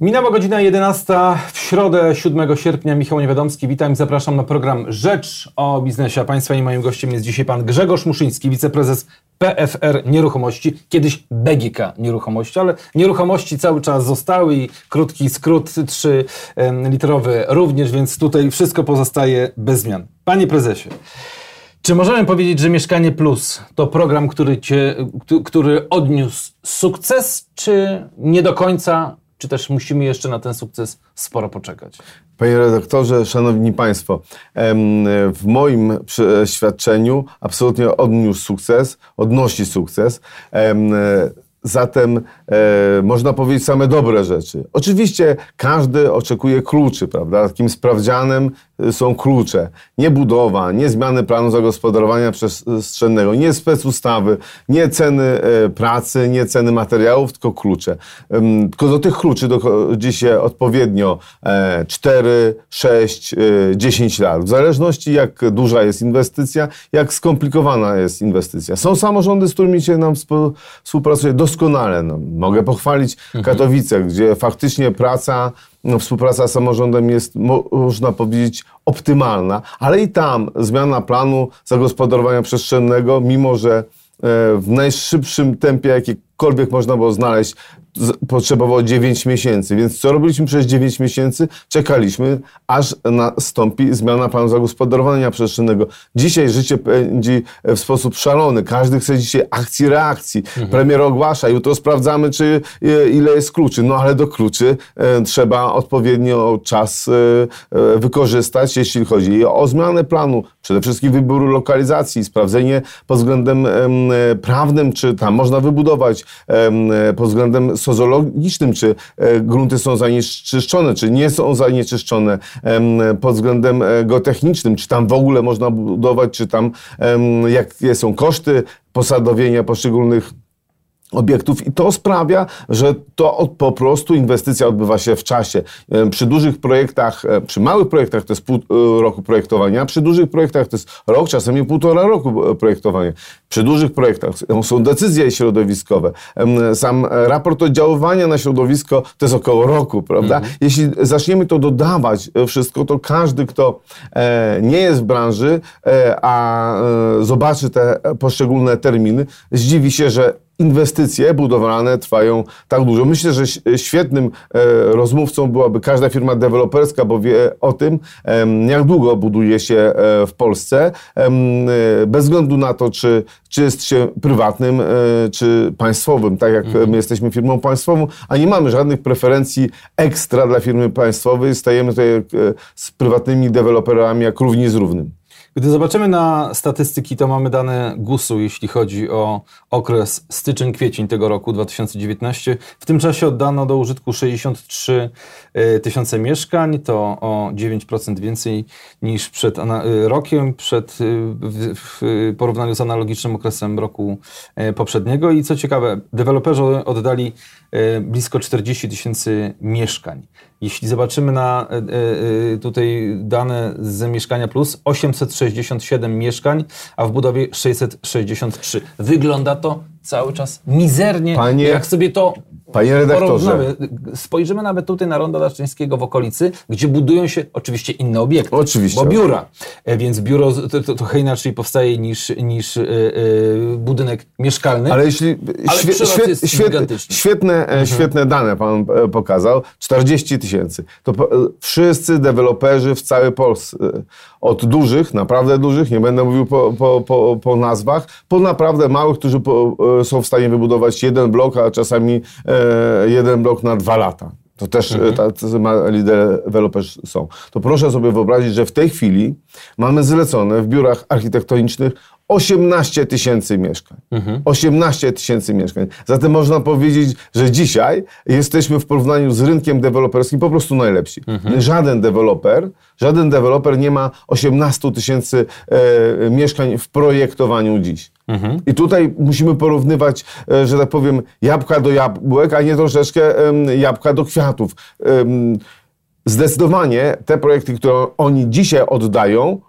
Minęła godzina 11 w środę 7 sierpnia. Michał Niewiadomski, witam i zapraszam na program Rzecz o biznesie. A Państwa i moim gościem jest dzisiaj Pan Grzegorz Muszyński, wiceprezes PFR Nieruchomości, kiedyś BGK Nieruchomości, ale nieruchomości cały czas zostały i krótki skrót 3-literowy również, więc tutaj wszystko pozostaje bez zmian. Panie prezesie, czy możemy powiedzieć, że Mieszkanie Plus to program, który, cię, który odniósł sukces, czy nie do końca czy też musimy jeszcze na ten sukces sporo poczekać? Panie redaktorze, szanowni państwo, w moim przeświadczeniu absolutnie odniósł sukces, odnosi sukces. Zatem e, można powiedzieć same dobre rzeczy. Oczywiście każdy oczekuje kluczy, prawda? Takim sprawdzianem e, są klucze. Nie budowa, nie zmiany planu zagospodarowania przestrzennego, nie specustawy, nie ceny e, pracy, nie ceny materiałów, tylko klucze. Tylko do tych kluczy dochodzi się odpowiednio e, 4, 6, 10 lat. W zależności jak duża jest inwestycja, jak skomplikowana jest inwestycja. Są samorządy, z którymi się nam współpracuje doskonale. No, mogę pochwalić mhm. Katowice, gdzie faktycznie praca, no, współpraca z samorządem jest, można powiedzieć, optymalna, ale i tam zmiana planu zagospodarowania przestrzennego, mimo że e, w najszybszym tempie, jakiekolwiek można było znaleźć, potrzebowało 9 miesięcy. Więc co robiliśmy przez 9 miesięcy? Czekaliśmy, aż nastąpi zmiana planu zagospodarowania przestrzennego. Dzisiaj życie pędzi w sposób szalony. Każdy chce dzisiaj akcji, reakcji. Mhm. Premier ogłasza, jutro sprawdzamy, czy e, ile jest kluczy. No ale do kluczy e, trzeba odpowiednio czas e, wykorzystać, jeśli chodzi o zmianę planu. Przede wszystkim wyboru lokalizacji, sprawdzenie pod względem prawnym, czy tam można wybudować, pod względem sozologicznym, czy e, grunty są zanieczyszczone, czy nie są zanieczyszczone pod względem e, geotechnicznym, czy tam w ogóle można budować, czy tam jakie są koszty posadowienia poszczególnych obiektów i to sprawia, że to po prostu inwestycja odbywa się w czasie. E, przy dużych projektach, e, przy małych projektach to jest pół e, roku projektowania, przy dużych projektach to jest rok, czasami półtora roku projektowania. Przy dużych projektach są decyzje środowiskowe. Sam raport oddziaływania na środowisko to jest około roku, prawda? Mhm. Jeśli zaczniemy to dodawać wszystko, to każdy, kto nie jest w branży, a zobaczy te poszczególne terminy, zdziwi się, że inwestycje budowlane trwają tak długo. Myślę, że świetnym e, rozmówcą byłaby każda firma deweloperska, bo wie o tym, jak długo buduje się e, w Polsce, e, bez względu na to, czy, czy jest się prywatnym, czy państwowym, tak jak mhm. my jesteśmy firmą państwową, a nie mamy żadnych preferencji ekstra dla firmy państwowej, stajemy tutaj z prywatnymi deweloperami jak równi z równym. Gdy zobaczymy na statystyki, to mamy dane GUS-u, jeśli chodzi o okres styczeń-kwiecień tego roku 2019. W tym czasie oddano do użytku 63 e, tysiące mieszkań, to o 9% więcej niż przed e, rokiem, przed, e, w, porównaniu z analogicznym okresem roku poprzedniego. I co ciekawe, deweloperzy oddali blisko 40 tysięcy mieszkań. Jeśli zobaczymy na e, e, tutaj dane z Mieszkania Plus, 867 mieszkań, a w budowie 663. Wygląda to cały czas mizernie. Panie, Jak sobie to Panie redaktorze. Spojrzymy nawet tutaj na Ronda Daszyńskiego w okolicy, gdzie budują się oczywiście inne obiekty. Oczywiście. Bo biura. E, więc biuro to, to trochę inaczej powstaje niż, niż yy, budynek mieszkalny. Ale jeśli ale świe, świe, świetne, świetne, mhm. świetne dane pan pokazał, 40 tysięcy. To wszyscy deweloperzy w całej Polsce, od dużych, naprawdę dużych, nie będę mówił po, po, po, po nazwach, po naprawdę małych, którzy po, są w stanie wybudować jeden blok, a czasami jeden blok na dwa lata. To też mhm. tacy deweloperzy są. To proszę sobie wyobrazić, że w tej chwili mamy zlecone w biurach architektonicznych 18 tysięcy mieszkań. Mhm. 18 tysięcy mieszkań. Zatem można powiedzieć, że dzisiaj jesteśmy w porównaniu z rynkiem deweloperskim po prostu najlepsi. Mhm. Żaden deweloper, żaden deweloper nie ma 18 tysięcy e, mieszkań w projektowaniu dziś. Mhm. I tutaj musimy porównywać, e, że tak powiem, jabłka do jabłek, a nie troszeczkę e, jabłka do kwiatów. Zdecydowanie te projekty, które oni dzisiaj oddają,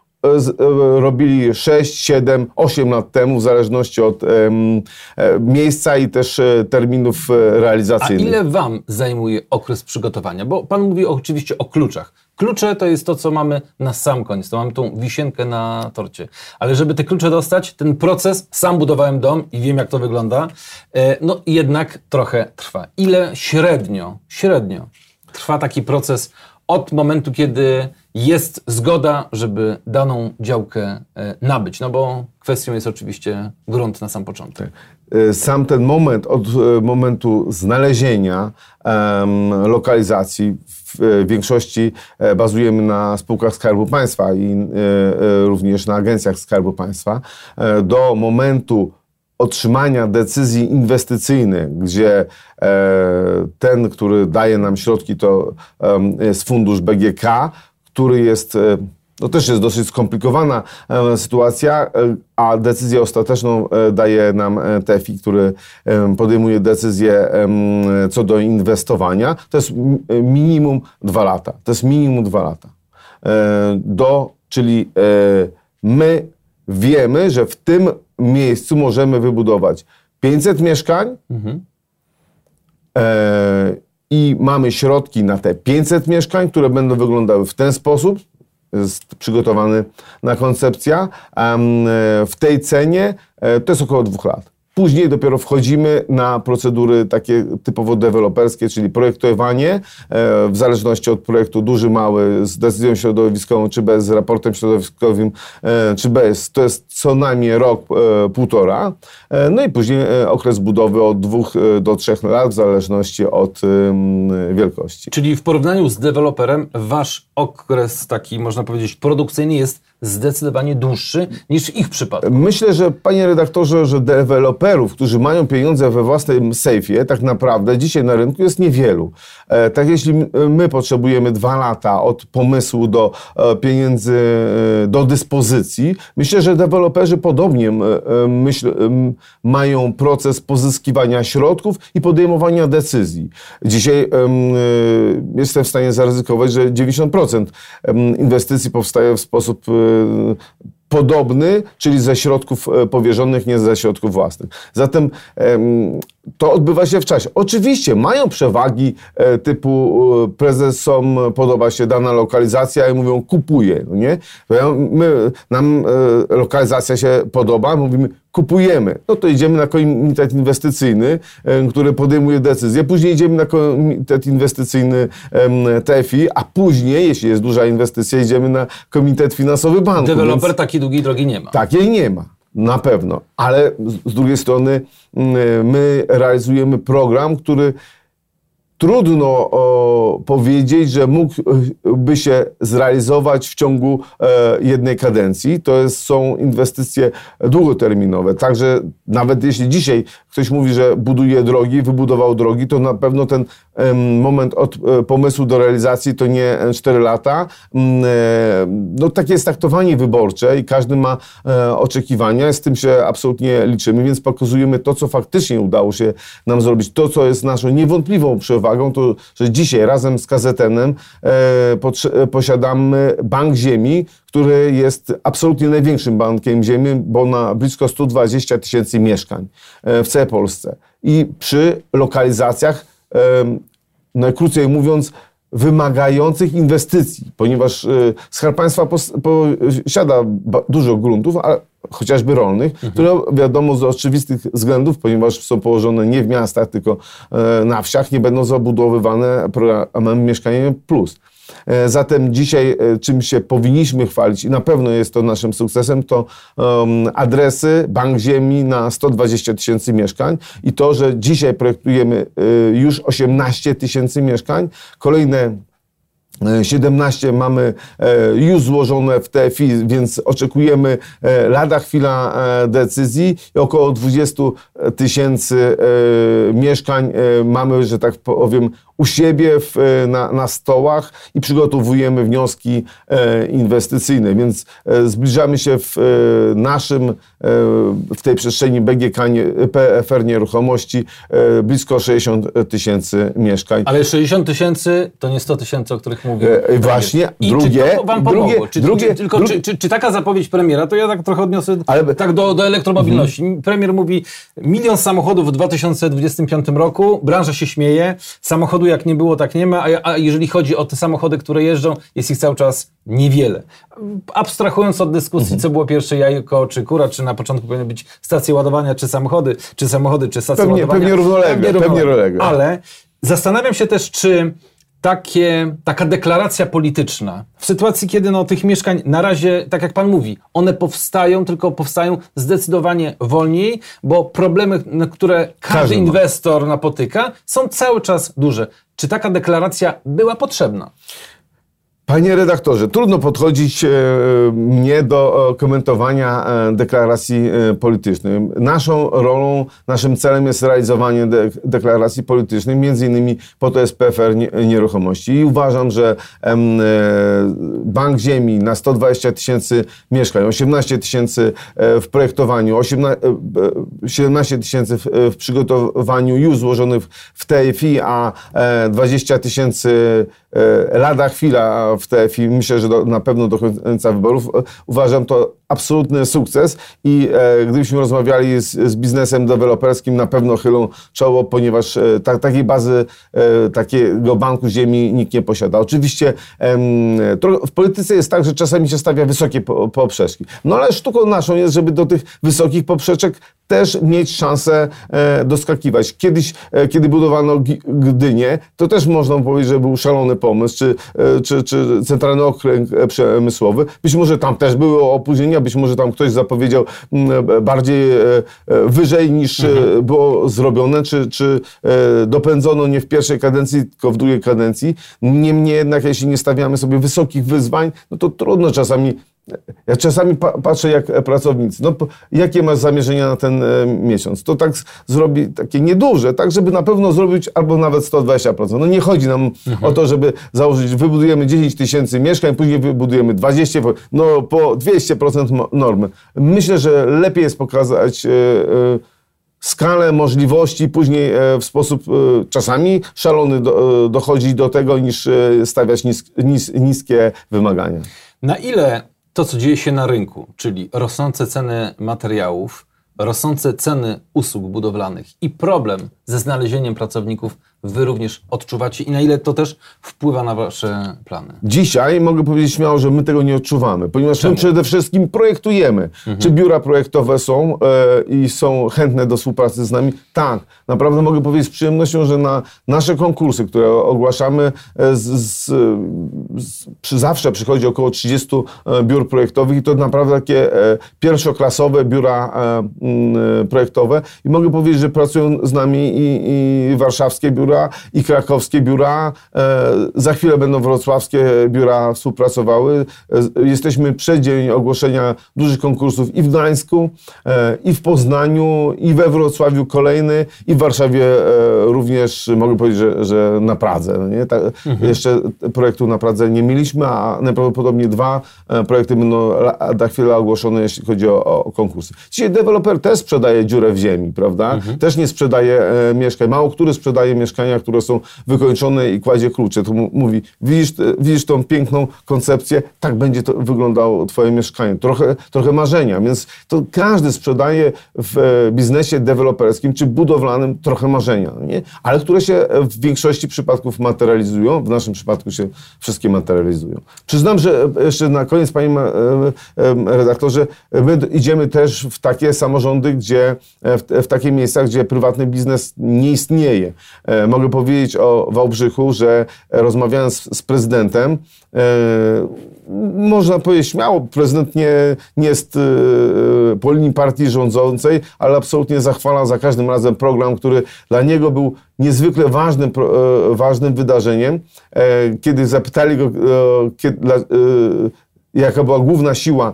robili 6, 7, 8 lat temu, w zależności od e, miejsca i też e, terminów e, A realizacyjnych. ile Wam zajmuje okres przygotowania? Bo Pan mówi oczywiście o kluczach. Klucze to jest to, co mamy na sam koniec. To mamy tą wisienkę na torcie. Ale żeby te klucze dostać, ten proces, sam budowałem dom i wiem, jak to wygląda, e, no jednak trochę trwa. Ile średnio, średnio trwa taki proces od momentu, kiedy jest zgoda, żeby daną działkę e, nabyć? No bo kwestią jest oczywiście grunt na sam początek. E, sam ten moment od e, momentu znalezienia lokalizacji w większości bazujemy na spółkach Skarbu Państwa i również na agencjach Skarbu Państwa do momentu otrzymania decyzji inwestycyjnej, gdzie ten, który daje nam środki, to jest fundusz BGK, który jest e, to też jest dosyć skomplikowana e, sytuacja, e, a decyzję ostateczną e, daje nam TEFI, który podejmuje decyzję co do inwestowania. To jest mi- minimum dwa lata. To jest minimum dwa lata. Do, czyli my wiemy, że w tym miejscu możemy wybudować 500 mieszkań, E, i mamy środki na te 500 mieszkań, które będą wyglądały w ten sposób. Jest przygotowany na koncepcja. E, W tej cenie e, to jest około dwóch lat. Później dopiero wchodzimy na procedury takie typowo deweloperskie, czyli projektowanie, e, w zależności od projektu duży, mały, z decyzją środowiskową, czy bez, z raportem środowiskowym, e, czy bez. To jest co najmniej rok, e, półtora. No i później okres budowy od dwóch do trzech lat, w zależności od wielkości. Czyli w porównaniu z deweloperem, wasz okres taki, można powiedzieć, produkcyjny jest zdecydowanie dłuższy niż w ich przypadku. Myślę, że panie redaktorze, że deweloperów, którzy mają pieniądze we własnym sejfie, tak naprawdę dzisiaj na rynku jest niewielu. E, tak jeśli my potrzebujemy dwa lata od pomysłu do e, pieniędzy e, do dyspozycji, myślę, że deweloperzy podobnie myśl, mają proces pozyskiwania środków i podejmowania decyzji. Dzisiaj em, jestem w stanie zaryzykować, że 90% em, inwestycji powstaje w sposób podobny, czyli ze środków e, powierzonych, nie ze środków własnych. Zatem em, to odbywa się w czasie. Oczywiście mają przewagi e, typu prezesom podoba się dana lokalizacja i mówią kupuję, no nie? My, nam e, lokalizacja się podoba, mówimy kupujemy. No to idziemy na komitet inwestycyjny, który podejmuje decyzję. Później idziemy na komitet inwestycyjny TFI, a później, jeśli jest duża inwestycja, idziemy na komitet finansowy banku. Deweloper Więc takiej długiej drogi nie ma. takiej nie ma. Na pewno. Ale z, z drugiej strony mm, my realizujemy program, który trudno o, powiedzieć, że mógłby się zrealizować w ciągu e, jednej kadencji. To jest, są inwestycje długoterminowe. Także nawet jeśli dzisiaj ktoś mówi, że buduje drogi, wybudował drogi, to na pewno ten moment od e, pomysłu do realizacji to nie 4 lata. Mm, e, no takie jest traktowanie wyborcze i każdy ma e, oczekiwania. Z tym się absolutnie liczymy, więc pokazujemy to, co faktycznie udało się nam zrobić. To, co jest naszą niewątpliwą przewagą, to, że dzisiaj razem z KZN-em e, e, posiadamy Bank Ziemi, który jest absolutnie największym bankiem ziemi, bo na blisko 120 tysięcy mieszkań e, w całej Polsce. I przy lokalizacjach, najkrócej mówiąc, wymagających inwestycji, ponieważ y, Skarb Państwa pos, posiada dużo gruntów, a chociażby rolnych, które wiadomo z oczywistych względów, ponieważ są położone nie w miastach, tylko e, na wsiach, nie będą zabudowywane programem Mieszkanie Plus. E, Zatem dzisiaj, e, czym się powinniśmy chwalić, i na pewno jest to naszym sukcesem, to um, adresy Bank Ziemi na 120 tysięcy mieszkań i to, że dzisiaj projektujemy e, już 18 tysięcy mieszkań. Kolejne e, 17 mamy już złożone w TFI, więc oczekujemy lada chwila decyzji i około 20 tysięcy mieszkań mamy, że tak powiem, u siebie w, e, na, na stołach i przygotowujemy wnioski e, inwestycyjne, więc e, zbliżamy się w naszym, w tej przestrzeni BGK, PFR nieruchomości, blisko 60 tysięcy mieszkań. Ale 60 tysięcy to nie 100 tysięcy, o których premier. właśnie, I drugie- czy to wam pomogło? drugie- czy, drugie- czy, tylko, drugie- czy, czy, taka zapowiedź premiera, to ja tak trochę odniosę Ale- Mhm. tak do, do elektromobilności. Premier mówi, milion samochodów w 2025 roku, branża się śmieje, samochodu jak nie było, tak nie ma, a, a jeżeli chodzi o te samochody, które jeżdżą, jest ich cały czas niewiele. Abstrahując od dyskusji, Mhm. co było pierwsze jajko czy kura, czy na początku powinny być stacje ładowania, czy samochody, czy samochody, czy stacje Pewnie- ładowania. pewnie równolegle, pewnie równolegle. Ale zastanawiam się też, czy takie, taka deklaracja polityczna, w sytuacji, kiedy no, tych mieszkań na razie, tak jak Pan mówi, one powstają, tylko powstają zdecydowanie wolniej, bo problemy, na które każdy Każdy inwestor napotyka, są cały czas duże. Czy taka deklaracja była potrzebna? Panie redaktorze, trudno podchodzić e, mnie do e, komentowania e, deklaracji politycznej. Naszą rolą, naszym celem jest realizowanie de deklaracji politycznej, między innymi po to jest PFR nie, Nieruchomości. I uważam, że Bank Ziemi na 120 tysięcy mieszkań, 18 tysięcy w projektowaniu, 18, e, e, 17 tysięcy w, przygotowaniu już złożonych w TFI, a e, 20 tysięcy lada chwila w TFI, myślę, że do, na pewno do końca wyborów. E, Uważam to absolutny sukces i e, gdybyśmy rozmawiali z, z biznesem deweloperskim, na pewno chylą czoło, ponieważ e, ta, takiej bazy, e, takiego banku ziemi nikt nie posiada. Oczywiście w polityce jest tak, że czasami się stawia wysokie po, poprzeczki. No ale sztuką naszą jest, żeby do tych wysokich poprzeczek też mieć szansę e, doskakiwać. Kiedyś, e, kiedy budowano Gdynię, to też można powiedzieć, że był szalony pomysł, czy, e, czy, czy centralny okręg przemysłowy. Być może tam też były opóźnienia, być może tam ktoś zapowiedział mm, e, bardziej e, e, wyżej niż e, było zrobione, czy, czy dopędzono nie w pierwszej kadencji, tylko w drugiej kadencji. Niemniej jednak, jeśli nie stawiamy sobie wysokich wyzwań, no to trudno czasami ja czasami pa patrzę jak e, pracownicy, no jakie masz zamierzenia na ten e, miesiąc? To tak zrobi takie nieduże, tak żeby na pewno zrobić albo nawet 120%. No nie chodzi nam o to, żeby założyć, wybudujemy 10 tysięcy mieszkań, później wybudujemy 20, po- no po 200% mo- normy. Myślę, że lepiej jest pokazać e, skalę możliwości, później w sposób czasami szalony do, dochodzić do tego, niż stawiać nis, nis, niskie wymagania. Na ile to, co dzieje się na rynku, czyli rosnące ceny materiałów, rosnące ceny usług budowlanych i problem ze znalezieniem pracowników, wy również odczuwacie i na ile to też wpływa na wasze plany? Dzisiaj mogę powiedzieć śmiało, że my tego nie odczuwamy, ponieważ Czemu? my przede wszystkim projektujemy. Czy biura projektowe są e, i są chętne do współpracy z nami? Tak. Naprawdę mogę powiedzieć z przyjemnością, że na nasze konkursy, które ogłaszamy, e, z, z, z, przy, zawsze przychodzi około 30 e, biur projektowych i to naprawdę takie e, pierwszoklasowe biura e, mm, projektowe i mogę powiedzieć, że pracują z nami i, i warszawskie biura, i krakowskie biura. E, za chwilę będą wrocławskie biura współpracowały. E, jesteśmy przed dzień ogłoszenia dużych konkursów i w Gdańsku, e, i w Poznaniu, i we Wrocławiu kolejny, i w Warszawie również mogę powiedzieć, że, że na Pradze. No nie? Tak, Jeszcze projektu na Pradze nie mieliśmy, a najprawdopodobniej dwa projekty będą za chwilę ogłoszone, jeśli chodzi o, o konkursy. Dzisiaj deweloper też sprzedaje dziurę w ziemi, prawda? Też nie sprzedaje e, mieszkań. Mało który sprzedaje mieszkania, które są wykończone i kładzie klucze. To mówi, widzisz, te- widzisz tą piękną koncepcję, tak będzie to wyglądało twoje mieszkanie. Trochę, trochę marzenia, więc to każdy sprzedaje w e, biznesie deweloperskim czy budowlanym trochę marzenia, no nie? ale które się w większości przypadków materializują. W naszym przypadku się wszystkie materializują. Przyznam, że jeszcze na koniec, panie e, e, redaktorze, my idziemy też w takie samorządy, gdzie e, w, w takie miejsca, gdzie prywatny biznes nie istnieje. Mogę powiedzieć o Wałbrzychu, że e, rozmawiając z prezydentem, e, można powiedzieć śmiało, prezydent nie, nie jest e, po linii partii rządzącej, ale absolutnie zachwala za każdym razem program, który dla niego był niezwykle ważnym, ważnym wydarzeniem. Kiedy zapytali go, e, e, jaka była główna siła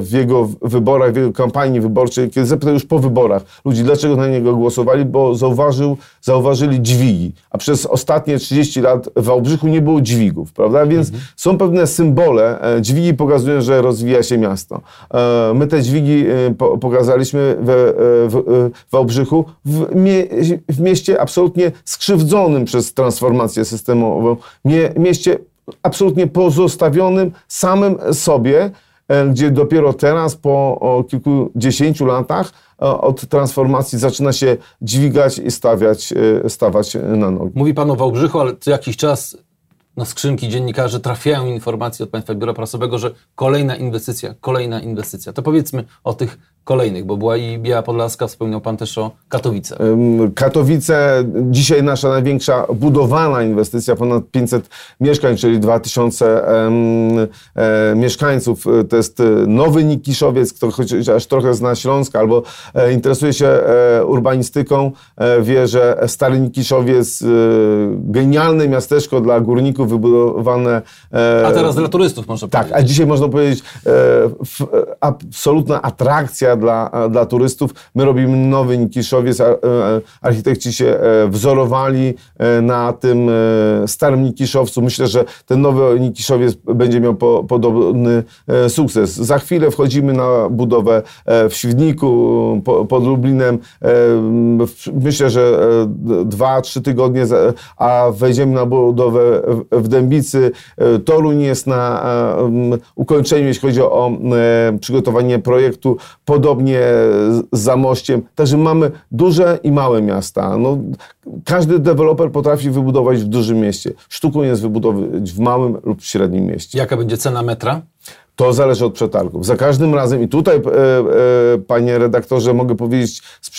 w jego wyborach, w jego kampanii wyborczej, kiedy zapytał już po wyborach ludzi, dlaczego na niego głosowali, bo zauważył, zauważyli dźwigi. A przez ostatnie 30 lat w Wałbrzychu nie było dźwigów, prawda? Więc mhm. są pewne symbole. E, dźwigi pokazują, że rozwija się miasto. E, my te dźwigi e, pokazaliśmy w Wałbrzychu, w, mie, w mieście absolutnie skrzywdzonym przez transformację systemową, mie, mieście absolutnie pozostawionym samym sobie, e, gdzie dopiero teraz, po kilkudziesięciu latach e, od transformacji zaczyna się dźwigać i stawiać, e, stawać na nogi. Mówi Pan o Wałbrzychu, ale co jakiś czas na skrzynki dziennikarzy trafiają informacje od Państwa Biura Prasowego, że kolejna inwestycja, kolejna inwestycja. To powiedzmy o tych kolejnych, bo była i Biała Podlaska, wspomniał Pan też o Katowice. Katowice, dzisiaj nasza największa budowana inwestycja, ponad 500 mieszkań, czyli 2000 e, mieszkańców. To jest nowy Nikiszowiec, kto chociaż trochę zna Śląsk albo e, interesuje się e, urbanistyką, e, wie, że stary Nikiszowiec, e, genialne miasteczko dla górników, wybudowane... a teraz dla turystów można tak, powiedzieć. Tak, a dzisiaj można powiedzieć absolutna atrakcja dla, dla turystów. My robimy nowy Nikiszowiec, e, architekci się e, wzorowali e, na tym starym Nikiszowcu. Myślę, że ten nowy Nikiszowiec będzie miał po, podobny sukces. Za chwilę wchodzimy na budowę w Świdniku, pod Lublinem. Myślę, że dwa, trzy tygodnie, a wejdziemy na budowę w Dębicy. Toruń jest na ukończeniu, jeśli chodzi o przygotowanie projektu pod podobnie z Zamościem. Także mamy duże i małe miasta. No, każdy deweloper potrafi wybudować w dużym mieście. Sztuką jest wybudować w małym lub średnim mieście. Jaka będzie cena metra? To zależy od przetargów. Za każdym razem, i tutaj, e, e, panie redaktorze, mogę powiedzieć z,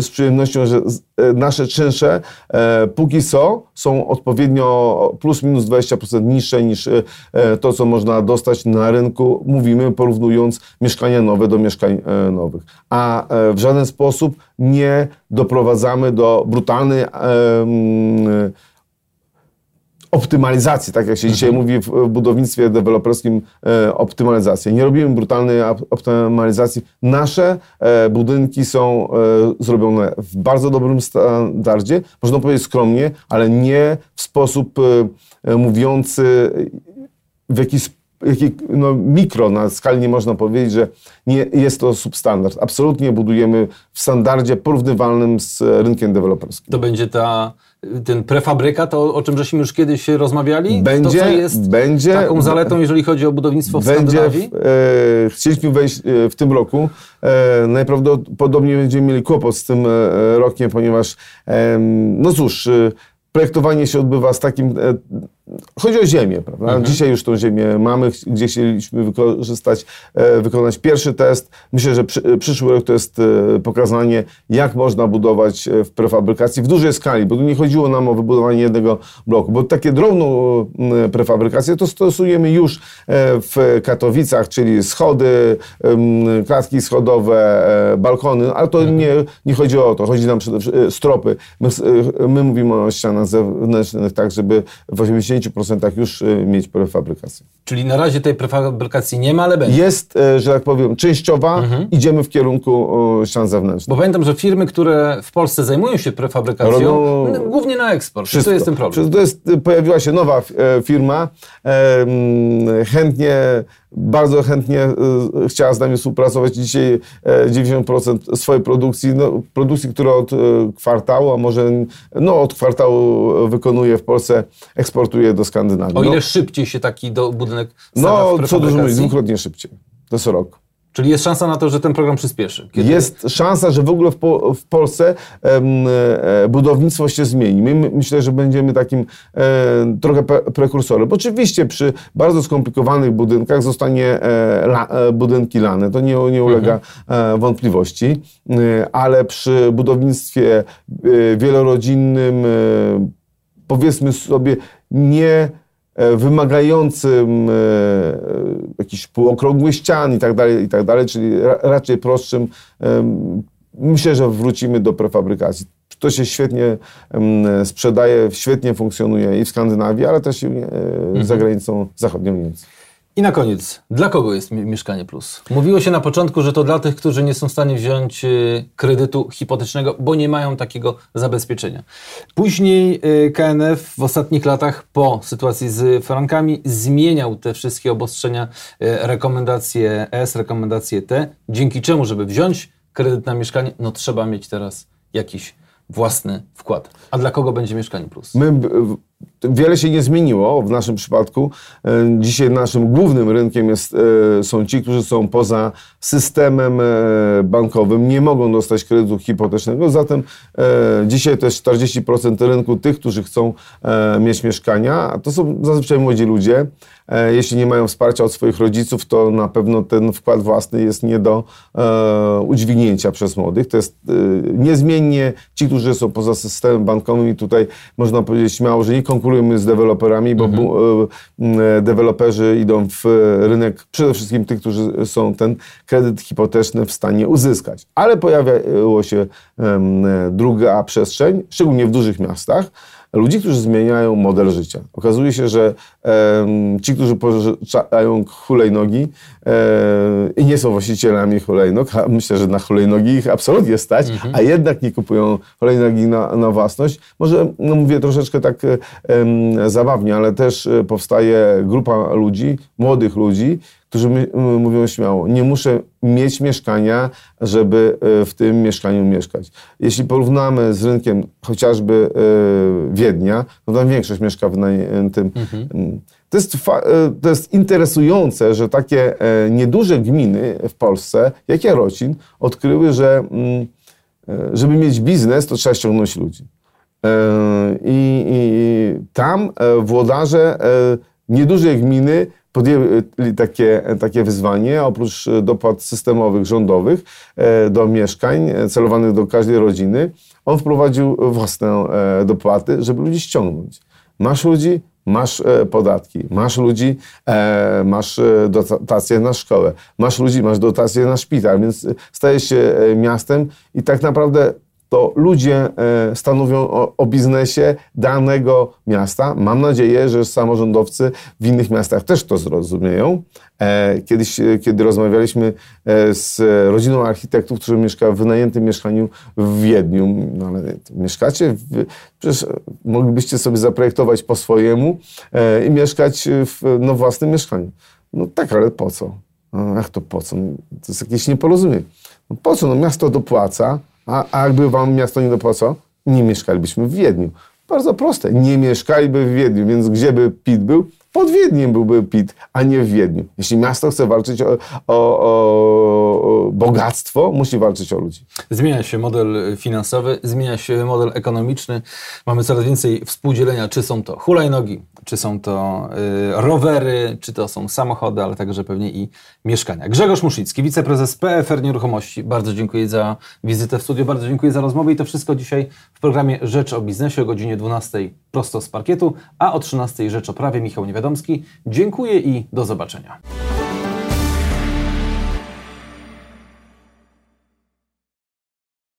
z przyjemnością, że e, nasze czynsze e, póki co są odpowiednio plus minus 20% niższe niż e, to, co można dostać na rynku. Mówimy porównując mieszkania nowe do mieszkań e, nowych. A w żaden sposób nie doprowadzamy do brutalnej optymalizacji, tak jak się dzisiaj mhm. mówi w budownictwie deweloperskim, e, optymalizacja. Nie robimy brutalnej optymalizacji. Nasze e, budynki są e, zrobione w bardzo dobrym standardzie, można powiedzieć skromnie, ale nie w sposób e, mówiący w jakiś sposób jaki, no, mikro na skali nie można powiedzieć, że nie jest to substandard. Absolutnie budujemy w standardzie porównywalnym z rynkiem deweloperskim. To będzie ta, ten prefabrykat, o, o czym żeśmy już kiedyś rozmawiali? Będzie, to, jest będzie, taką zaletą, jeżeli chodzi o budownictwo w będzie Skandynawii? E, chcieliśmy wejść e, w tym roku. E, najprawdopodobniej będziemy mieli kłopot z tym e, rokiem, ponieważ e, no cóż, e, projektowanie się odbywa z takim Chodzi o ziemię, prawda? Mhm. Dzisiaj już tą ziemię mamy, gdzie chcieliśmy wykorzystać, e, wykonać pierwszy test. Myślę, że przy, przyszły rok to jest e, pokazanie, jak można budować e, w prefabrykacji w dużej skali, bo tu nie chodziło nam o wybudowanie jednego bloku, bo takie drobną prefabrykację to stosujemy już w Katowicach, czyli schody, klatki schodowe, balkony, ale to mhm. nie, nie chodzi o to, chodzi nam przede wszystkim stropy. My, my mówimy o ścianach zewnętrznych tak, żeby w 80 10% już y, mieć prefabrykację. Czyli na razie tej prefabrykacji nie ma, ale będzie. Jest, y, że tak powiem, częściowa. Mhm. Idziemy w kierunku ścian zewnętrznych. Bo pamiętam, że firmy, które w Polsce zajmują się prefabrykacją, Robią... głównie na eksport. Wszystko. To jest ten problem. To jest, pojawiła się nowa e, firma, chętnie bardzo chętnie e, chciała z nami współpracować. Dzisiaj 90% e, swojej produkcji, no, produkcji, która od e, kwartału, a może no, od kwartału wykonuje w Polsce, eksportuje do Skandynawii. O ile no, szybciej się taki do, budynek No, co dużo mówić, dwukrotnie szybciej. To jest rok. Czyli jest szansa na to, że ten program przyspieszy? Kiedy... Jest szansa, że w ogóle w, po, w Polsce e, budownictwo się zmieni. My myślę, że będziemy takim e, trochę prekursorem. Oczywiście przy bardzo skomplikowanych budynkach zostanie e, la, e, budynki lane. To nie, nie ulega mhm. E, wątpliwości. E, ale przy budownictwie wielorodzinnym powiedzmy sobie nie wymagającym e, jakiś półokrągły ścian i tak dalej, i tak dalej, czyli raczej prostszym. Myślę, że wrócimy do prefabrykacji. To się świetnie sprzedaje, świetnie funkcjonuje i w Skandynawii, ale też i e, za mhm. granicą zachodnią Niemiec. I na koniec, dla kogo jest Mieszkanie Plus? Mówiło się na początku, że to dla tych, którzy nie są w stanie wziąć y, kredytu hipotecznego, bo nie mają takiego zabezpieczenia. Później y, KNF w ostatnich latach, po sytuacji z frankami, zmieniał te wszystkie obostrzenia, y, rekomendacje S, rekomendacje T, dzięki czemu, żeby wziąć kredyt na mieszkanie, no trzeba mieć teraz jakiś własny wkład. A dla kogo będzie Mieszkanie Plus? My, wiele się nie zmieniło w naszym przypadku. E, dzisiaj naszym głównym rynkiem jest, e, są ci, którzy są poza systemem e, bankowym, nie mogą dostać kredytu hipotecznego, zatem dzisiaj to jest 40% rynku tych, którzy chcą mieć mieszkania, a to są zazwyczaj młodzi ludzie. Jeśli nie mają wsparcia od swoich rodziców, to na pewno ten wkład własny jest nie do udźwignięcia przez młodych. To jest niezmiennie ci, którzy są poza systemem bankowym i tutaj można powiedzieć śmiało, że nie konkurujemy z deweloperami, bo mhm. E, deweloperzy idą w rynek przede wszystkim tych, którzy są ten kredyt hipoteczny w stanie uzyskać. Ale pojawiła się druga przestrzeń, szczególnie w dużych miastach, ludzi, którzy zmieniają model życia. Okazuje się, że e, ci, którzy pożyczają hulajnogi i nie są właścicielami hulajnog, a myślę, że na hulajnogi ich absolutnie stać, mhm. a jednak nie kupują hulajnogi na, na własność, może no mówię troszeczkę tak zabawnie, ale też e, powstaje grupa ludzi, młodych ludzi, którzy mówią śmiało, nie muszę mieć mieszkania, żeby e, w tym mieszkaniu mieszkać. Jeśli porównamy z rynkiem chociażby e, Wiednia, no tam większość mieszka w tym. Mhm. To jest, e, to jest interesujące, że takie nieduże gminy w Polsce, jak Jarocin, odkryły, że mm, żeby mieć biznes, to trzeba ściągnąć ludzi. I, i tam włodarze niedużej gminy podjęli takie, takie wyzwanie, oprócz dopłat systemowych, rządowych e, do mieszkań e, celowanych do każdej rodziny, on wprowadził własne e, dopłaty, żeby ludzi ściągnąć. Masz ludzi, masz podatki, masz ludzi, masz dotacje na szkołę, masz ludzi, masz dotacje na szpital, więc stajesz się miastem i tak naprawdę to ludzie e, stanowią o, o, biznesie danego miasta. Mam nadzieję, że samorządowcy w innych miastach też to zrozumieją. E, kiedyś, e, kiedy rozmawialiśmy z rodziną architektów, którzy mieszka w wynajętym mieszkaniu w Wiedniu, no ale mieszkacie, w, przecież moglibyście sobie zaprojektować po swojemu i mieszkać w no, własnym mieszkaniu. No tak, ale po co? No, jak to po co? To jest jakieś nieporozumienie. No, po co? No miasto dopłaca, a, a jakby wam miasto nie dopłacało, nie mieszkalibyśmy w Wiedniu. Bardzo proste. Nie mieszkaliby w Wiedniu, więc gdzie by PIT był? Pod Wiedniem byłby PIT, a nie w Wiedniu. Jeśli miasto chce walczyć o, o, o, bogactwo, musi walczyć o ludzi. Zmienia się model finansowy, zmienia się model ekonomiczny. Mamy coraz więcej współdzielenia, czy są to hulajnogi, czy są to y, rowery, czy to są samochody, ale także pewnie i mieszkania. Grzegorz Muszycki, wiceprezes PFR Nieruchomości. Bardzo dziękuję za wizytę w studiu, bardzo dziękuję za rozmowę i to wszystko dzisiaj w programie Rzecz o Biznesie o godzinie 12 prosto z parkietu, a o 13 Rzecz o Prawie Michał Niewiadomski. Dziękuję i do zobaczenia.